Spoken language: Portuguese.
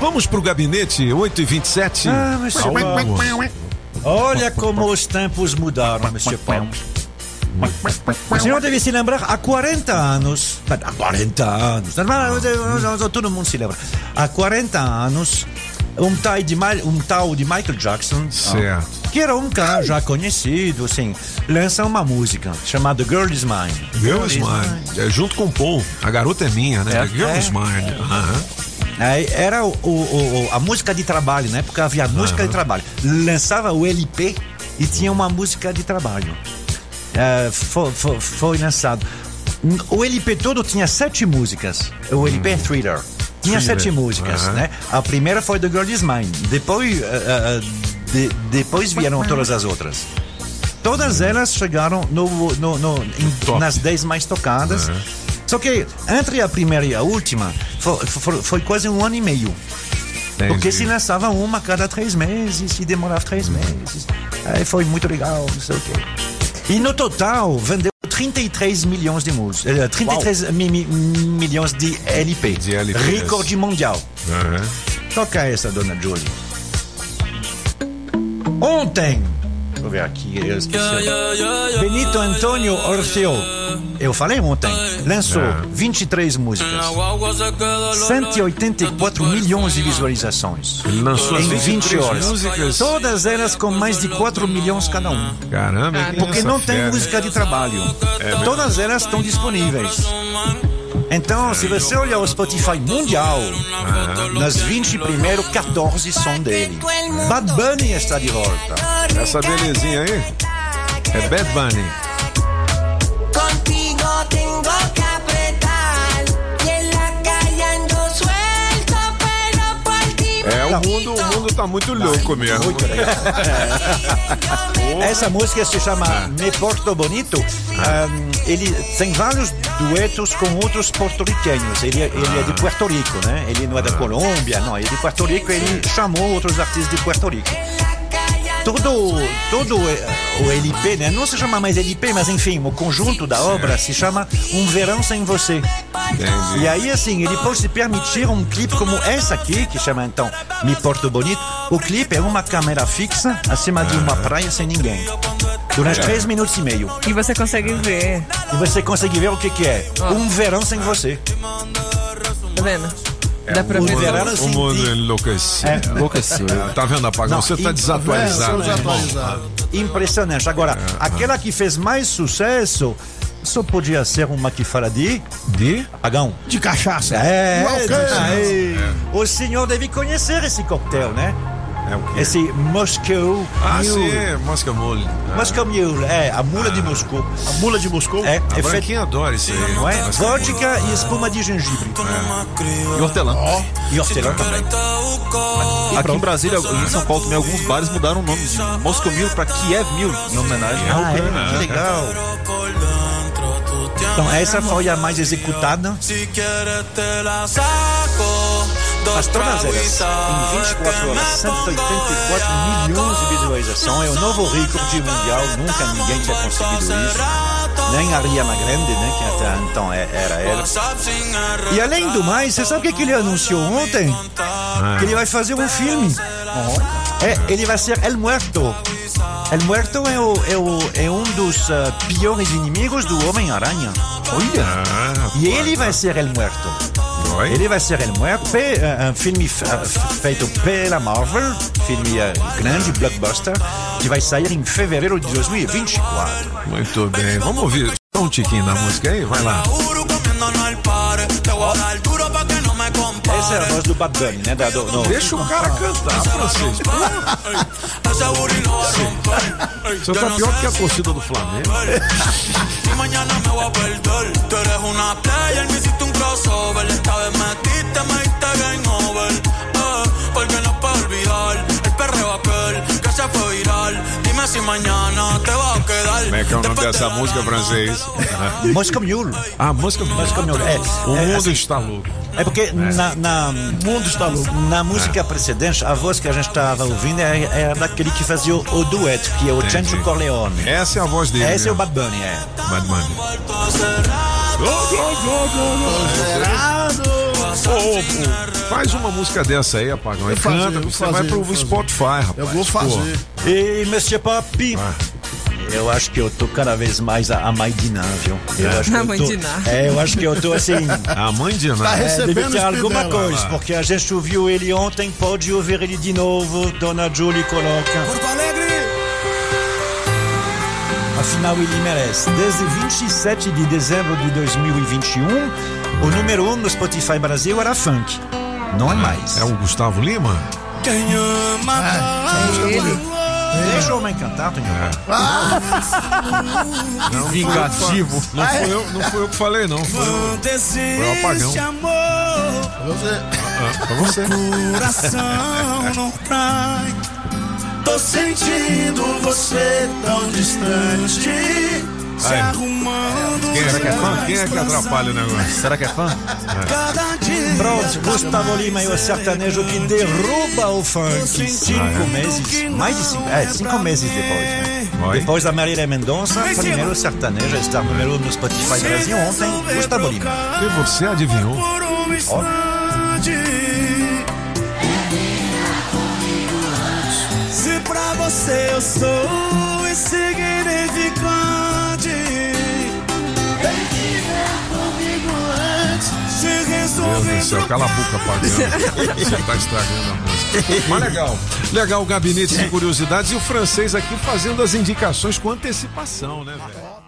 Vamos pro gabinete 8 e 27 Ah, mas Olha como os tempos mudaram, Monsieur Paulo. O senhor deve se lembrar, há 40 anos. Há 40 anos. Todo mundo se lembra. Há 40 anos, um tal de, um tal de Michael Jackson. Certo. Que era um cara já conhecido, assim, lança uma música chamada Girl Is Mine. Girl is Mine. É, junto com o Paul. A garota é minha, né? É. Girl É. is Mine. Aham. Aí era o, o- o- a música de trabalho, na época havia música de trabalho. Lançava o LP e tinha uma música de trabalho. É, fo- fo- foi, lançado. O LP todo tinha sete músicas. O LP é Thriller. Tinha Thriller. sete músicas, Aham. né? A primeira foi The Girl Is Mine. Depois, eh, eh, de- depois vieram todas as outras. Todas elas chegaram no, no- no- em- nas 10 mais tocadas. Só que entre a primeira e a última foi, foi- foi quase um ano e meio. Porque Entendi. se lançava uma a cada três meses e demorava três meses. Aí foi muito legal, não sei o quê. E no total vendeu 33 milhões de músicas. eh, 33 mi- mi- milhões de LP. De LPs. Recorde mundial. Aham. Toca essa, dona Julie. Ontem. Deixa eu ver aqui, eu esqueci. Benito Antônio Orfeo. Eu falei ontem. Lançou 23 músicas. 184 milhões de visualizações. Ele lançou Em 20 23 horas. músicas. Todas elas com mais de 4 milhões cada um. Caramba, que Porque não tem fera. música de trabalho. Todas elas estão disponíveis. Então, se você olhar o Spotify mundial, nas 20 primeiros, 14 são dele. Bad Bunny está de volta. Essa belezinha aí é Bad Bunny. O mundo, o mundo tá muito louco mesmo. Essa música se chama Me Porto Bonito. Ahn, ele tem vários duetos com outros porto-riquenhos. Ele, é- ele é de Puerto Rico, né? Ele não é da Colômbia, não. Ele é de Puerto Rico. Ele chamou outros artistas de Puerto Rico. Todo, todo eh, o LP, né? Não se chama mais LP, mas enfim, o conjunto da obra se chama Um Verão Sem Você. Entendi. E aí, assim, ele pode se permitir um clipe como essa aqui, que chama então Me Porto Bonito. O clipe é uma câmera fixa acima de uma praia sem ninguém. Durante três minutos e meio. E você consegue ver, E você consegue ver o que, que é. Um verão sem você. tá vendo? Dá pra o ver. assim, O mundo enlouqueceu. É. Enlouqueceu. Tá vendo, Apagão? Não, Você tá desatualizado. É, né. Impressionante. Agora, aquela que fez mais sucesso só podia ser uma que fala de. De? Pagão. De cachaça. É, aí. O senhor deve conhecer esse coquetel, né? É o quê? Esse Moscow Ah, Mule. sim, é Mosca Mole. Moscow Mule, é, a mula de Moscou. A mula de Moscou. É, A é Branquinha adora isso aí. não é? Mole. Vodka e espuma de gengibre. E hortelã. E hortelã também. Aqui em Brasília, em São Paulo também, alguns bares mudaram o nome de Moscow Mule pra Kiev Mule, em homenagem ao Ah, Ucrânia. é, que legal. Então, essa foi a mais executada. Mas todas elas, em 24 horas, 184 milhões de visualizações. É o novo recorde mundial. Nunca ninguém tinha conseguido isso. Nem a Ariana Grande, né? Que até então é- era ela. E além do mais, você sabe o que, ele anunciou ontem? Que ele vai fazer um filme. É, ele vai ser El Muerto. El Muerto é, o, é, o, é um dos ah, piores inimigos do Homem-Aranha. Olha! Ah, E ele vai ser El Muerto. Oi? Ele vai ser El Muerto, um filme feito pela Marvel, filme eh, grande, blockbuster, que vai sair em fevereiro de 2024. Muito bem. Vamos ouvir um tiquinho da música aí? Vai lá. Essa é a voz do Bad Bunny, né? Da, do, do- Deixa o cara cantar, francês. Você tá pior que a torcida do Flamengo. Porque no puedo olvidar el perreo aquel que se fue viral. Dime si mañana te. Como é que é o nome dessa música francês? Mosca Mule. Ah, música Mosca Mule. É, O é, mundo assim, está louco. é porque na, na, mundo está louco. na música precedente, a voz que a gente estava ouvindo é, é daquele que fazia o, o dueto, que é o Entendi. Chancho Corleone. Essa é a voz dele. Esse é o mesmo. Bad Bunny, é. Bad Bunny. Faz uma música dessa aí, apagão. Fazer, canta, eu você fazer, vai pro fazer. Spotify, rapaz. Eu vou fazer. E Monsieur Papi, eu acho que eu tô cada vez mais a, a mãe de Ná, viu? Eu acho que A eu mãe tô- de Ná. É, eu acho que eu tô assim. A mãe de Tá Ná. É, recebendo deve ter o espírito alguma dela. coisa, porque a gente ouviu ele ontem, pode ouvir ele de novo, Dona Julie coloca. Porto Alegre. Afinal, ele merece. Desde 27 de dezembro de 2021, o número 1 um no Spotify Brasil era funk. Não é mais. É o Gustavo Lima? Quem ama Ele. Deixa o homem cantar, Tonho. Não, Vingativo. Não fui eu, não fui eu que falei, não. Foi, o- Foi apagão. Você- ah, pra você. coração não cai. Tô sentindo você tão distante, se Ai. arrumando. Quem é que é fã? Quem é que atrapalha o negócio? Será que é fã? Cada dia. Pronto, Gustavo Lima e o sertanejo que derruba o funk. Cinco meses, mais de cinco, é, cinco meses depois. Né? Oi. Depois da Marília Mendonça, primeiro sertanejo a estar número um no Spotify Brasil ontem, Gustavo Lima. E você adivinhou? Instante. Se pra você eu sou insignificante. Do céu, cala a boca, apagão. Você tá estragando a música. Mas legal. Legal o gabinete de curiosidades e o francês aqui fazendo as indicações com antecipação, né, velho?